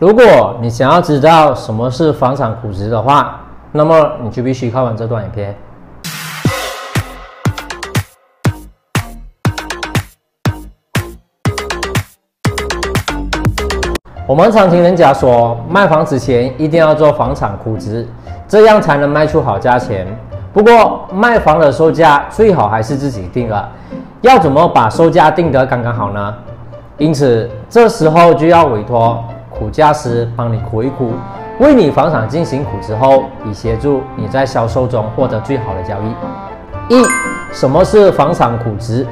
如果你想要知道什么是房产估值的话，那么你就必须看完这段影片。我们常听人家说，卖房之前一定要做房产估值，这样才能卖出好价钱。不过，卖房的售价最好还是自己定了。要怎么把售价定得刚刚好呢？因此，这时候就要委托。估价师帮你估一估，为你房产进行估值后，以协助你在销售中获得最好的交易。一、什么是房产估值？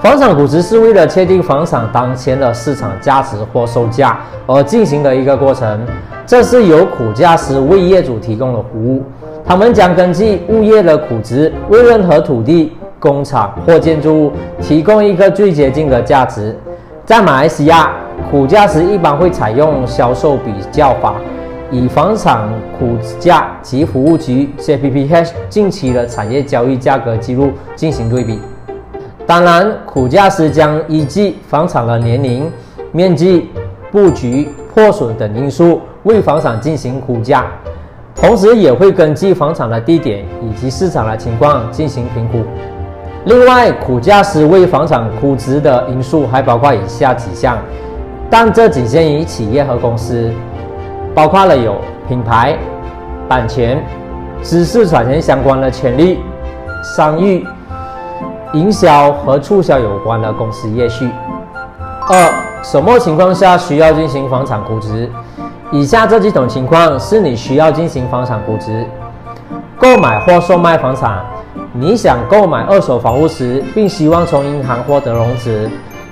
房产估值是为了确定房产当前的市场价值或售价而进行的一个过程。这是由估价师为业主提供的服务，他们将根据物业的估值，为任何土地、工厂或建筑物提供一个最接近的价值。在马来西亚。估价时一般会采用销售比较法，以房产估价及服务局 CPPH 近期的产业交易价格记录进行对比。当然，估价师将依据房产的年龄、面积、布局、破损等因素为房产进行估价，同时也会根据房产的地点以及市场的情况进行评估。另外，估价师为房产估值的因素还包括以下几项。但这仅限于企业和公司，包括了有品牌、版权、知识产权相关的权利、商誉、营销和促销有关的公司业序。二、什么情况下需要进行房产估值？以下这几种情况是你需要进行房产估值：购买或售卖房产，你想购买二手房屋时，并希望从银行获得融资。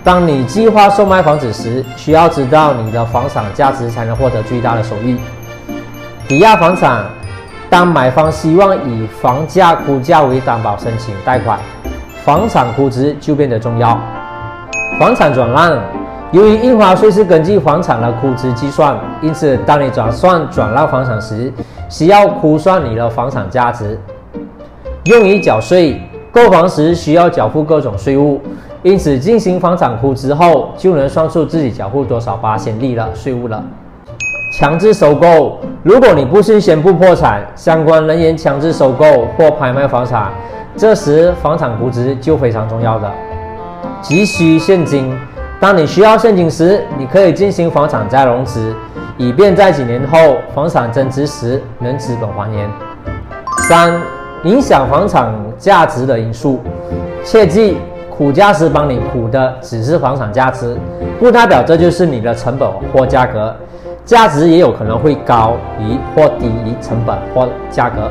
当你计划售卖房子时，需要知道你的房产价值才能获得最大的收益。抵押房产，当买方希望以房价估价为担保申请贷款，房产估值就变得重要。房产转让，由于印花税是根据房产的估值计算，因此当你转算转让房产时，需要估算你的房产价值，用于缴税。购房时需要缴付各种税务。因此，进行房产估值后，就能算出自己缴付多少八千利了税务了。强制收购，如果你不幸宣布破产，相关人员强制收购或拍卖房产，这时房产估值就非常重要的。急需现金，当你需要现金时，你可以进行房产再融资，以便在几年后房产增值时能资本还原。三、影响房产价值的因素，切记。估价师帮你估的只是房产价值，不代表这就是你的成本或价格，价值也有可能会高于或低于成本或价格。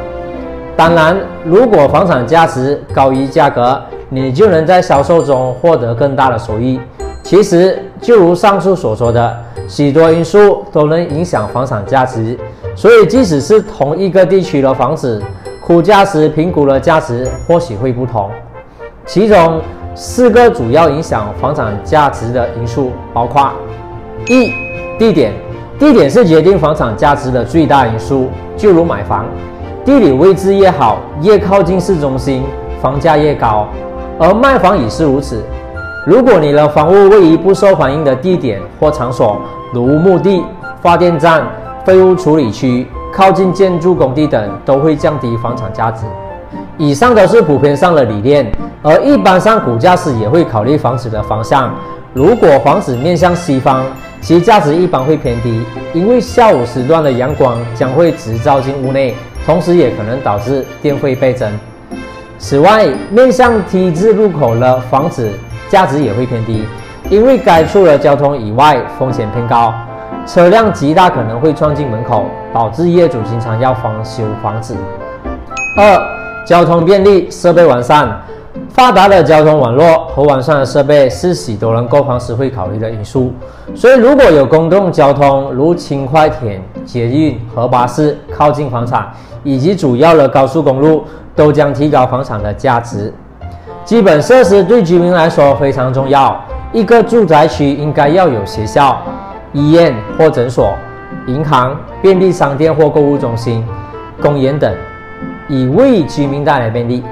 当然，如果房产价值高于价格，你就能在销售中获得更大的收益。其实，就如上述所说的，许多因素都能影响房产价值，所以即使是同一个地区的房子，估价时评估的价值或许会不同，其中。四个主要影响房产价值的因素包括：一、地点，地点是决定房产价值的最大因素。就如买房，地理位置越好，越靠近市中心，房价越高；而卖房也是如此。如果你的房屋位于不受欢迎的地点或场所，如墓地、发电站、废物处理区、靠近建筑工地等，都会降低房产价值。以上都是普遍上的理念。而一般上，估价师也会考虑房子的方向。如果房子面向西方，其价值一般会偏低，因为下午时段的阳光将会直照进屋内，同时也可能导致电费倍增。此外，面向 T 字路口的房子价值也会偏低，因为该处的交通以外风险偏高，车辆极大可能会撞进门口，导致业主经常要翻修房子。二、交通便利，设备完善。发达的交通网络和完善的设备是许多人购房时会考虑的因素。所以，如果有公共交通如轻快铁、捷运和巴士靠近房产，以及主要的高速公路，都将提高房产的价值。基本设施对居民来说非常重要。一个住宅区应该要有学校、医院或诊所、银行、便利商店或购物中心、公园等，以为居民带来便利。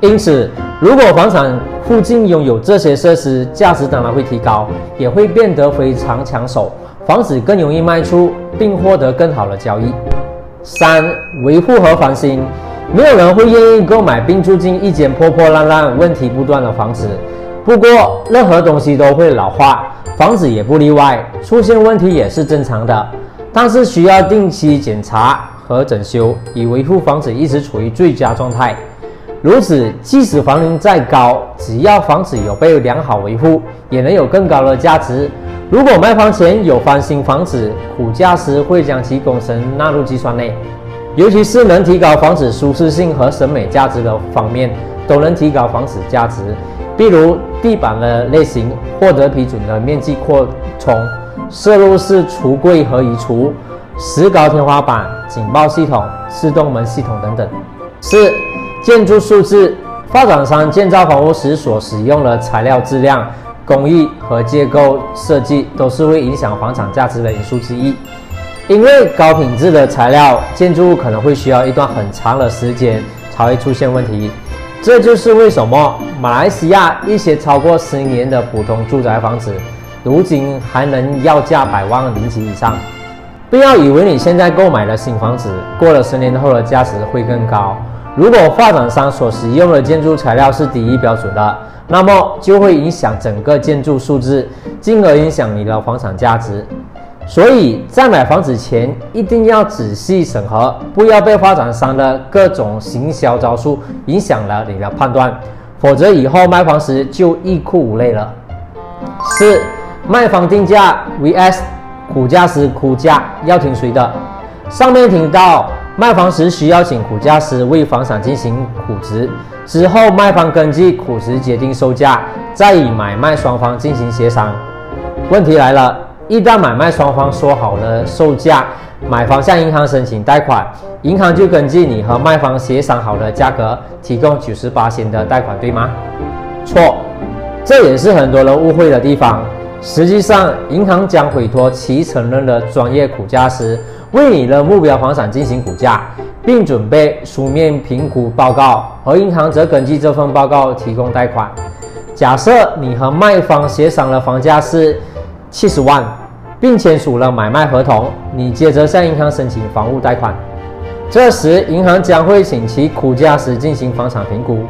因此，如果房产附近拥有这些设施，价值当然会提高，也会变得非常抢手。房子更容易卖出，并获得更好的交易。三、维护和翻新，没有人会愿意购买并住进一间破破烂烂、问题不断的房子。不过，任何东西都会老化，房子也不例外，出现问题也是正常的。但是需要定期检查和整修，以维护房子一直处于最佳状态。如此，即使房龄再高，只要房子有被良好维护，也能有更高的价值。如果卖房前有翻新房子，估价时会将其工程纳入计算内，尤其是能提高房子舒适性和审美价值的方面，都能提高房子价值。比如地板的类型、获得批准的面积扩充、摄入式橱柜和移除、石膏天花板、警报系统、自动门系统等等。四、建筑素质，发展商建造房屋时所使用的材料质量。工艺和结构设计都是会影响房产价值的因素之一。因为高品质的材料，建筑物可能会需要一段很长的时间才会出现问题。这就是为什么马来西亚一些超过十年的普通住宅房子，如今还能要价百万零级以上。不要以为你现在购买的新房子，过了十年后的价值会更高。如果发展商所使用的建筑材料是第一标准的，那么就会影响整个建筑素质，进而影响你的房产价值。所以在买房子前一定要仔细审核，不要被发展商的各种行销招数影响了你的判断，否则以后卖房时就欲哭无泪了。四、卖房定价 vs 估价时估价要听谁的？上面提到。卖房时需要请估价师为房产进行估值，之后卖方根据估值决定售价，再以买卖双方进行协商。问题来了，一旦买卖双方说好了售价，买方向银行申请贷款，银行就根据你和卖方协商好的价格提供九十八千的贷款，对吗？错，这也是很多人误会的地方。实际上，银行将委托其承认的专业估价师。为你的目标房产进行估价，并准备书面评估报告，而银行则根据这份报告提供贷款。假设你和卖方协商的房价是七十万，并签署了买卖合同，你接着向银行申请房屋贷款。这时，银行将会请其估价师进行房产评估。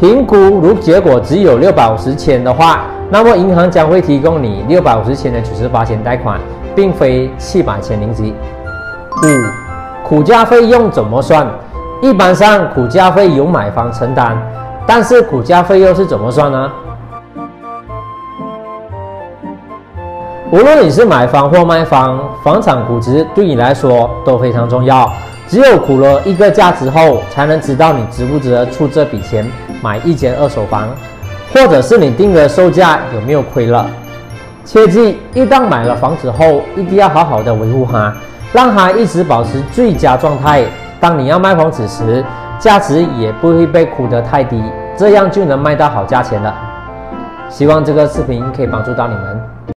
评估如结果只有六百五十千的话，那么银行将会提供你六百五十千的九十八千贷款。并非七百千零几。五，估价费用怎么算？一般上，估价费由买方承担，但是估价费又是怎么算呢？无论你是买方或卖方，房产估值对你来说都非常重要。只有估了一个价值后，才能知道你值不值得出这笔钱买一间二手房，或者是你定的售价有没有亏了。切记，一旦买了房子后，一定要好好的维护它，让它一直保持最佳状态。当你要卖房子时，价值也不会被估得太低，这样就能卖到好价钱了。希望这个视频可以帮助到你们。